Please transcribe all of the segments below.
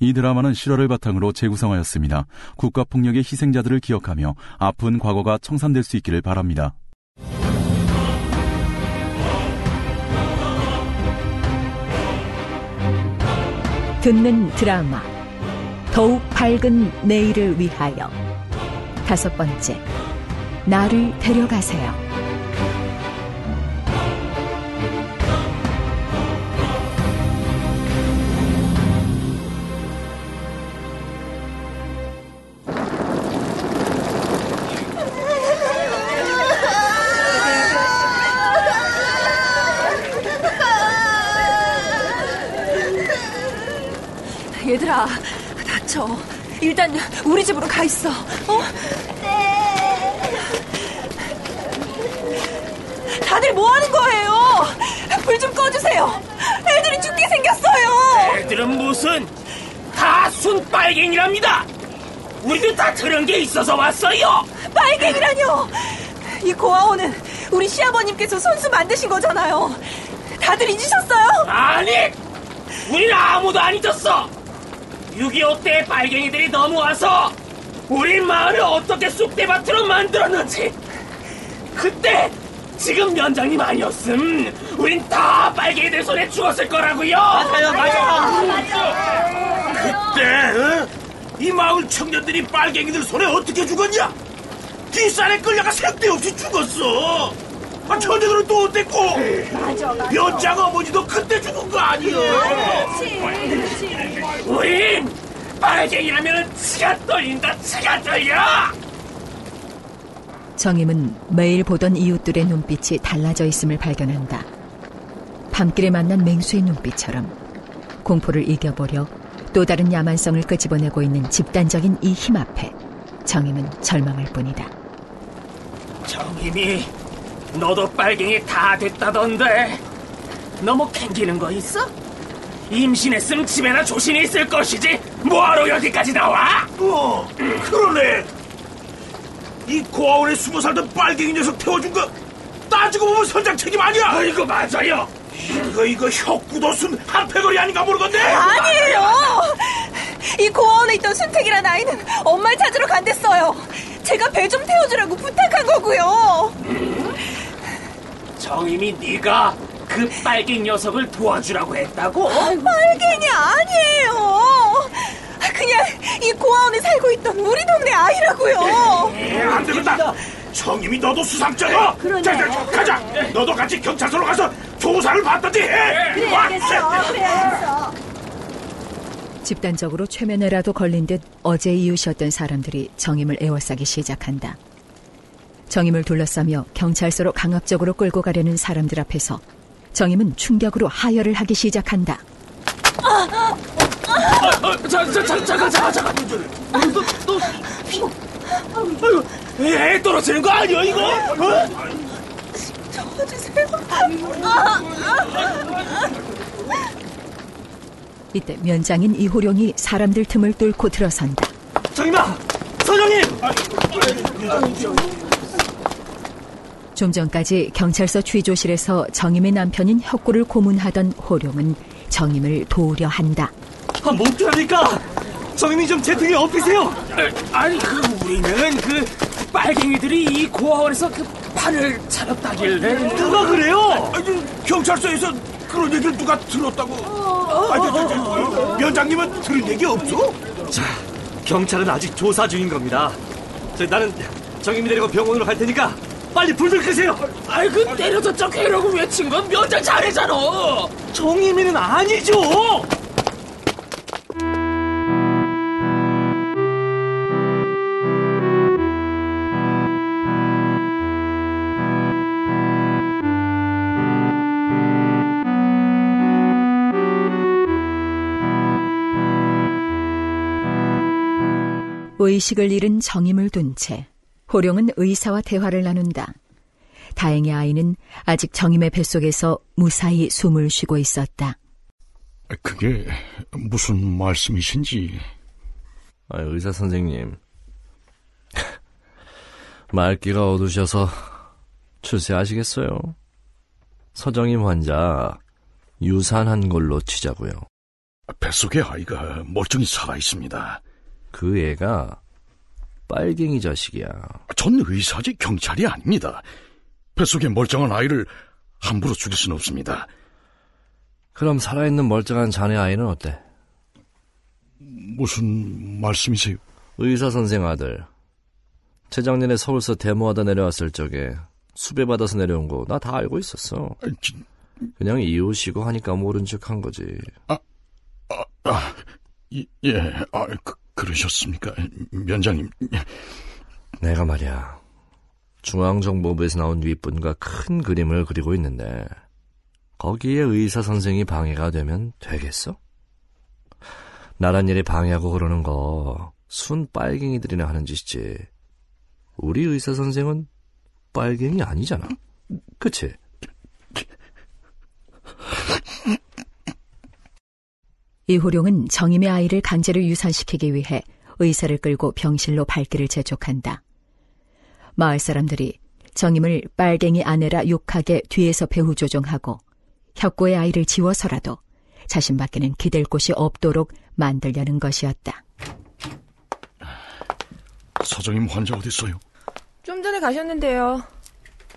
이 드라마는 실화를 바탕으로 재구성하였습니다. 국가폭력의 희생자들을 기억하며 아픈 과거가 청산될 수 있기를 바랍니다. 듣는 드라마 더욱 밝은 내일을 위하여 다섯 번째 나를 데려가세요. 얘들아, 다쳐. 일단 우리 집으로 가 있어. 어? 다들 뭐 하는 거예요? 불 좀 꺼주세요. 애들이 죽게 생겼어요. 애들은 무슨 다 순빨갱이랍니다. 우리도 다 그런 게 있어서 왔어요. 빨갱이라뇨. 이 고아원은 우리 시아버님께서 손수 만드신 거잖아요. 다들 잊으셨어요? 아니, 우리는 아무도 안 잊었어. 6.25때 빨갱이들이 넘어와서 우리 마을을 어떻게 쑥대밭으로 만들었는지. 그때 지금 면장님 아니었음. 우린 다 빨갱이들 손에 죽었을 거라고요. 맞아요 맞아 그때 어? 이 마을 청년들이 빨갱이들 손에 어떻게 죽었냐? 뒷산에 끌려가 생대 없이 죽었어 아, 천재들은 또 어땠고 연장 어머니도 그때 죽은 거 아니야 우린 빨갱이라면 치가 떨린다 치가 떨려! 정임은 매일 보던 이웃들의 눈빛이 달라져 있음을 발견한다. 밤길에 만난 맹수의 눈빛처럼 공포를 이겨보려 또 다른 야만성을 끄집어내고 있는 집단적인 이 힘 앞에 정임은 절망할 뿐이다. 정임이 너도 빨갱이 다 됐다던데 너무 캥기는 거 있어? 임신했으면 집에나 조신히 있을 것이지 뭐하러 여기까지 나와? 어 그러네 이 고아원에 숨어 살던 빨갱이 녀석 태워준 거 따지고 보면 선장 책임 아니야 아이고 맞아요 이거 이거 혁구도순 한패거리 아닌가 모르겠네 아니에요. 이 고아원에 있던 순택이란 아이는 엄마를 찾으러 간댔어요. 제가 배 좀 태워주라고 부탁한 거고요. 정임이 네가 그 빨갱이 녀석을 도와주라고 했다고? 빨갱이 아니에요. 그냥 이 고아원에 살고 있던 우리 동네 아이라고요. 에, 안 되겠다 청님이 너도 수상자야 자, 자, 자, 가자 너도 같이 경찰서로 가서 조사를 받든지 해 그래 알겠어. 집단적으로 최면에라도 걸린 듯 어제 이웃이었던 사람들이 정임을 에워싸기 시작한다. 정임을 둘러싸며 경찰서로 강압적으로 끌고 가려는 사람들 앞에서 정임은 충격으로 하혈을 하기 시작한다. 애 떨어지는 거 아니야, 이거? 어? 이때 면장인 이호룡이 사람들 틈을 뚫고 들어선다. 정임아 서정임 좀 전까지 경찰서 취조실에서 정임의 남편인 혁구를 고문하던 호룡은 정임을 도우려 한다. 아, 멍청하니까 정임이 좀 제 등에 엎이세요 아니, 그, 우리는 그, 빨갱이들이 이 고아원에서 그 판을 차렸다길래. 누가 그래요 아니, 경찰서에서 그런 얘기를 누가 들었다고 아니, 저, 저, 저, 면장님은 들은 얘기 없어? 자 경찰은 아직 조사 중인 겁니다 저, 나는 정임이 데리고 병원으로 갈 테니까 빨리 불들 끄세요 아이, 그, 때려졌자 괴라고 외친 건 면장 잘해잖아. 정임이는 아니죠 의식을 잃은 정임을 둔 채 호룡은 의사와 대화를 나눈다. 다행히 아이는 아직 정임의 뱃속에서 무사히 숨을 쉬고 있었다. 그게 무슨 말씀이신지 아, 의사 선생님. 말기가 어두셔서 출세하시겠어요? 서정임 환자 유산한 걸로 치자고요. 뱃속의 아이가 멀쩡히 살아있습니다. 그 애가 빨갱이 자식이야. 전 의사지 경찰이 아닙니다. 뱃속에 멀쩡한 아이를 함부로 죽일 수는 없습니다. 그럼 살아있는 멀쩡한 자네 아이는 어때? 무슨 말씀이세요? 의사 선생 아들. 재작년에 서울서 데모하다 내려왔을 적에 수배받아서 내려온 거 나 다 알고 있었어. 아, 지- 그냥 이웃이고 하니까 모른 척 한 거지. 이- 예, 아, 그, 그러셨습니까? 면장님. 내가 말이야. 중앙정보부에서 나온 윗분과 큰 그림을 그리고 있는데 거기에 의사 선생이 방해가 되면 되겠어? 나란 일에 방해하고 그러는 거 순 빨갱이들이나 하는 짓이지. 우리 의사 선생은 빨갱이 아니잖아. 그치? 이호룡은 정임의 아이를 강제로 유산시키기 위해 의사를 끌고 병실로 발길을 재촉한다. 마을 사람들이 정임을 빨갱이 아내라 욕하게 뒤에서 배후 조종하고 혁고의 아이를 지워서라도 자신밖에는 기댈 곳이 없도록 만들려는 것이었다. 사장님 환자 어디 있어요? 좀 전에 가셨는데요.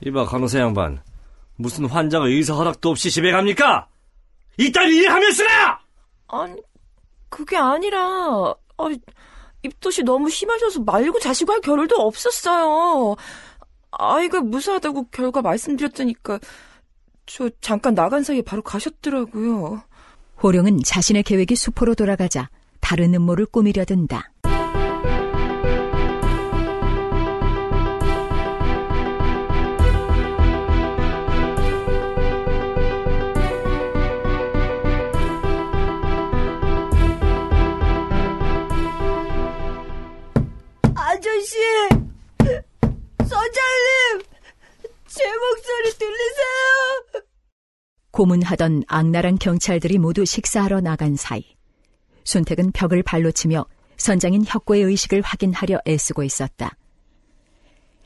이봐 간호사 양반. 무슨 환자가 의사 허락도 없이 집에 갑니까? 이딴 일하면 쓰라! 아니, 그게 아니라, 아, 입덧이 너무 심하셔서 말고 자시고 할 겨를도 없었어요. 아이가 무사하다고 결과 말씀드렸더니까, 저 잠깐 나간 사이에 바로 가셨더라고요. 호룡은 자신의 계획이 수포로 돌아가자 다른 음모를 꾸미려 든다. 씨! 선장님! 제 목소리 들리세요? 고문하던 악랄한 경찰들이 모두 식사하러 나간 사이 순택은 벽을 발로 치며 선장인 혁고의 의식을 확인하려 애쓰고 있었다.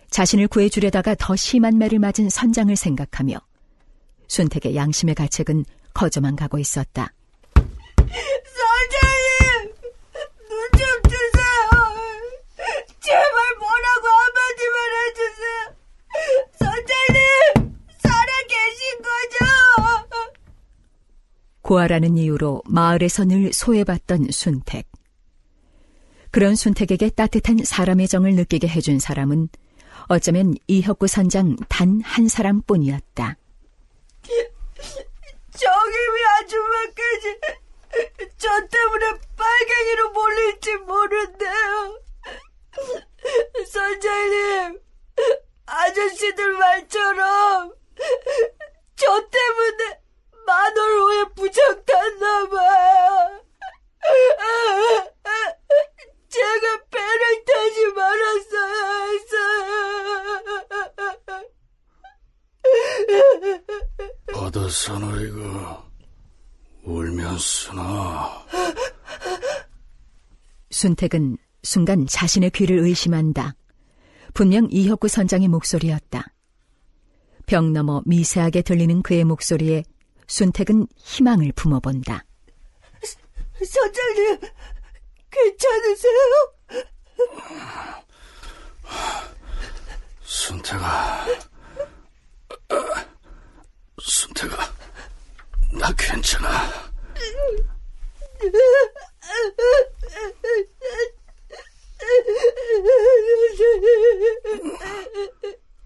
자신을 구해주려다가 더 심한 매를 맞은 선장을 생각하며 순택의 양심의 가책은 거저만 가고 있었다. 선장님! 눈 좀 뜨세요! 제발 뭐라고 한마디만 해주세요! 선장님! 살아계신 거죠? 고아라는 이유로 마을에서 늘 소외받던 순택. 그런 순택에게 따뜻한 사람의 정을 느끼게 해준 사람은 어쩌면 이혁구 선장 단 한 사람뿐이었다. 정임이 아줌마까지 저 때문에 빨갱이로 몰릴지 모른대요. 선장님, 아저씨들 말처럼 저 때문에 만월호에 부정 탔나봐요. 제가 배를 타지 말았어야 했어요. 바다 사나이가 울면 쓰나. 순택은 순간 자신의 귀를 의심한다. 분명 이혁구 선장의 목소리였다. 벽 너머 미세하게 들리는 그의 목소리에 순택은 희망을 품어본다. 선장님, 괜찮으세요? 순태가, 순태가, 나 괜찮아.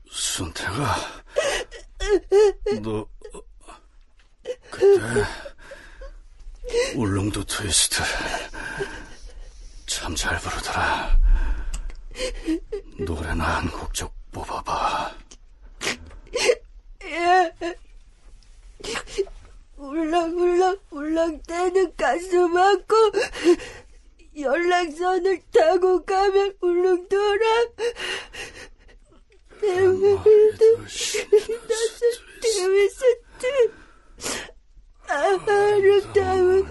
순태가, 너, 울릉도 트위스트, 참 잘 부르더라. 노래나 한 곡 좀 뽑아봐. 예. 울렁울렁 울렁대는 가슴 안고 연락선을 타고 가면 말도 신나서 데위스트 아름다운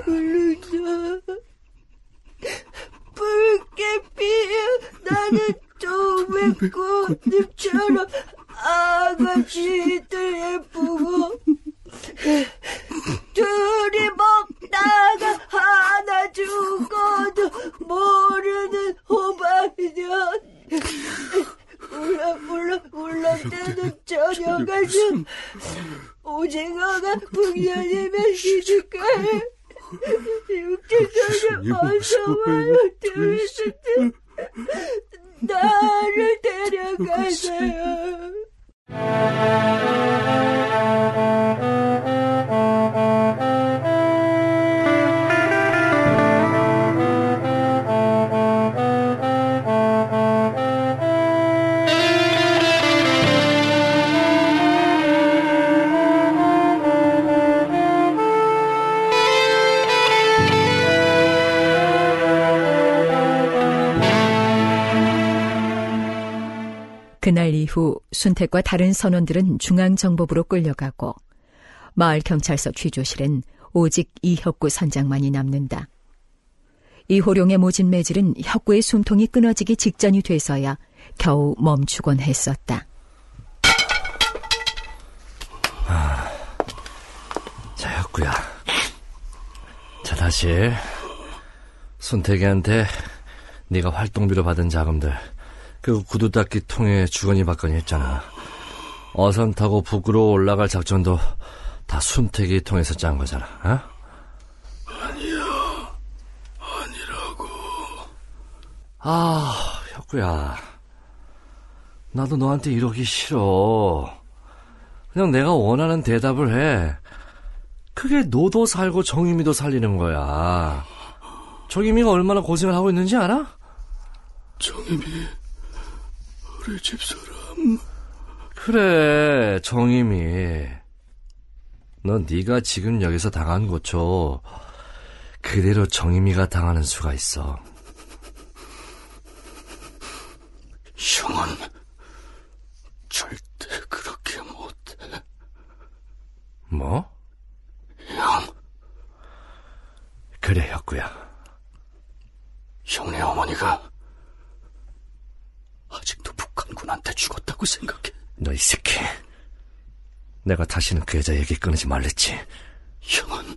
울릉도 붉게 피어 나 이후 순택과 다른 선원들은 중앙정보부로 끌려가고 마을 경찰서 취조실엔 오직 이혁구 선장만이 남는다. 이호룡의 모진 매질은 혁구의 숨통이 끊어지기 직전이 돼서야 겨우 멈추곤 했었다. 자, 혁구야. 자, 다시 손태기한테 네가 활동비로 받은 자금들 그 구두 닦기 통해 주거니 받거니 했잖아. 어선 타고 북으로 올라갈 작전도 다 순택이 통해서 짠 거잖아. 어? 아니야. 아니라고. 아, 혁구야. 나도 너한테 이러기 싫어. 그냥 내가 원하는 대답을 해. 그게 너도 살고 정유미도 살리는 거야. 정유미가 얼마나 고생을 하고 있는지 알아? 정임이 우리 집사람 그래, 정임이. 너 네가 지금 여기서 당한 것처 그대로 정임이가 당하는 수가 있어. 형은 절대 그렇게 못해. 뭐? 형, 그래, 혁구야. 형네 어머니가 아직도 북한군한테 죽었다고 생각해. 너 이 새끼. 내가 다시는 그 여자 얘기 끊지 말랬지. 형은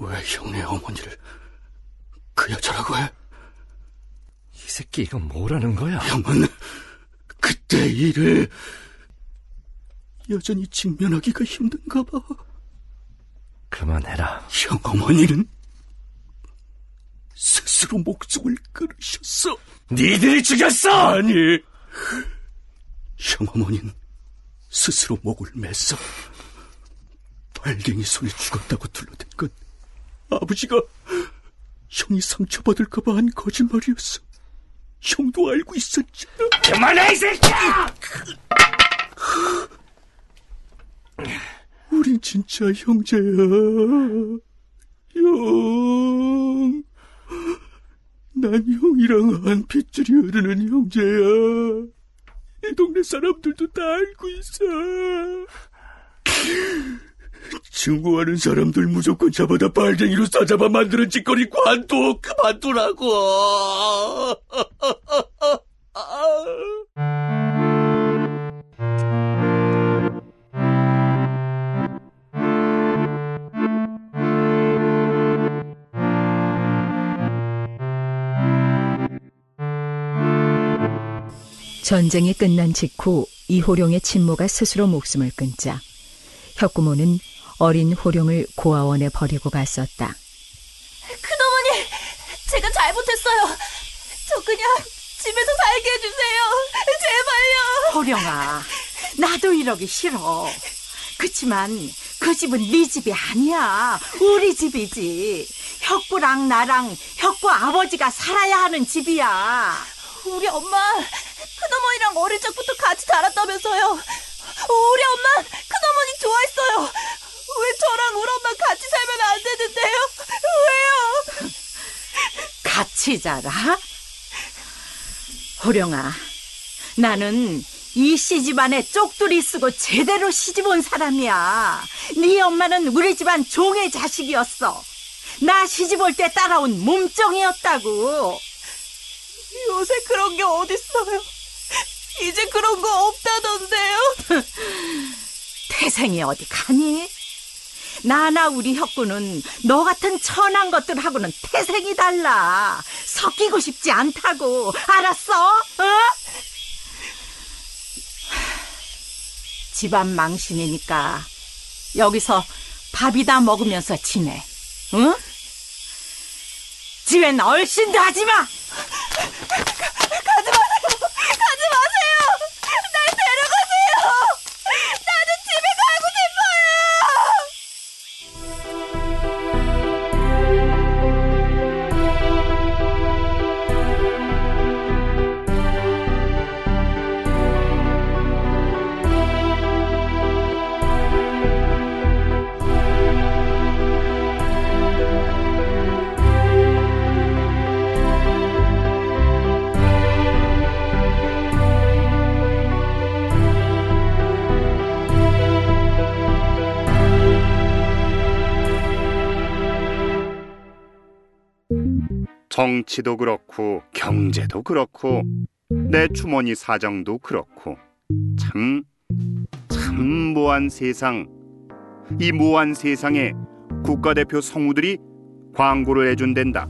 왜 형네 어머니를 그 여자라고 해? 이 새끼 이건 뭐라는 거야? 형은 그때 일을 여전히 직면하기가 힘든가 봐. 그만해라. 형 어머니는 스스로 목숨을 끊으셨어. 니들이 죽였어! 아니, 형 어머니는 스스로 목을 맸어. 빨갱이 손에 죽었다고 둘러댄 건 아버지가 형이 상처받을까봐 한 거짓말이었어. 형도 알고 있었잖아. 그만해 이 새끼야! 우린 진짜 형제야. 형. 난 형이랑 한 핏줄이 흐르는 형제야. 이 동네 사람들도 다 알고 있어. 증오하는 사람들 무조건 잡아다 빨갱이로 싸잡아 만드는 짓거리 관둬 그만두라고. 전쟁이 끝난 직후 이호룡의 친모가 스스로 목숨을 끊자 혁구모는 어린 호룡을 고아원에 버리고 갔었다. 큰어머니, 제가 잘못했어요. 저 그냥 집에서 살게 해주세요. 제발요. 호령아, 나도 이러기 싫어. 그치만 그 집은 네 집이 아니야. 우리 집이지. 혁구랑 나랑 혁구 아버지가 살아야 하는 집이야. 우리 엄마, 큰어머니랑 어릴 적부터 같이 자랐다면서요. 우리 엄마 큰어머니 좋아했어요. 왜 저랑 우리 엄마 같이 살면 안 되는데요? 왜요? 같이 자라? 호령아, 나는 이 시집안에 쪽두리 쓰고 제대로 시집 온 사람이야. 네 엄마는 우리 집안 종의 자식이었어. 나 시집 올 때 따라온 몸종이었다고. 요새 그런 게 어딨어요? 이제 그런 거 없다던데요? 태생이 어디 가니? 나나 우리 혁구는 너 같은 천한 것들하고는 태생이 달라. 섞이고 싶지 않다고. 알았어? 어? 집안 망신이니까 여기서 밥이다 먹으면서 지내. 응? 집엔 얼씬도 하지 마. 정치도 그렇고 경제도 그렇고 내 주머니 사정도 그렇고 참, 참 모한 세상. 이 모한 세상에 국가대표 성우들이 광고를 해준댄다.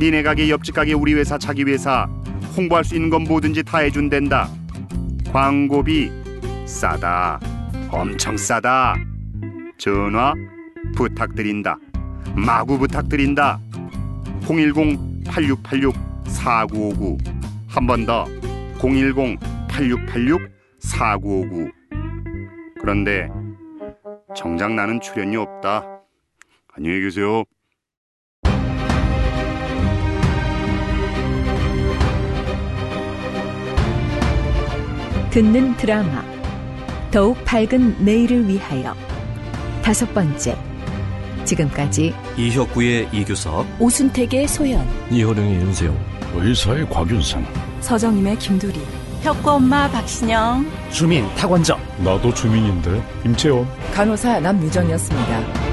니네 가게 옆집 가게 우리 회사 자기 회사 홍보할 수 있는 건 뭐든지 다 해준댄다. 광고비 싸다. 엄청 싸다. 전화 부탁드린다. 마구 부탁드린다 010-8686-4959 한 번 더. 010-8686-4959 그런데 정작 나는 출연이 없다. 안녕히 계세요. 듣는 드라마. 더욱 밝은 내일을 위하여. 다섯 번째 지금까지 이혁구의 이규석, 오순택의 소연 이호령의 윤세용, 의사의 곽윤상, 서정임의 김두리. 혁구 엄마 박신영. 주민 탁원정. 나도 주민인데 임채원. 간호사 남유정이었습니다.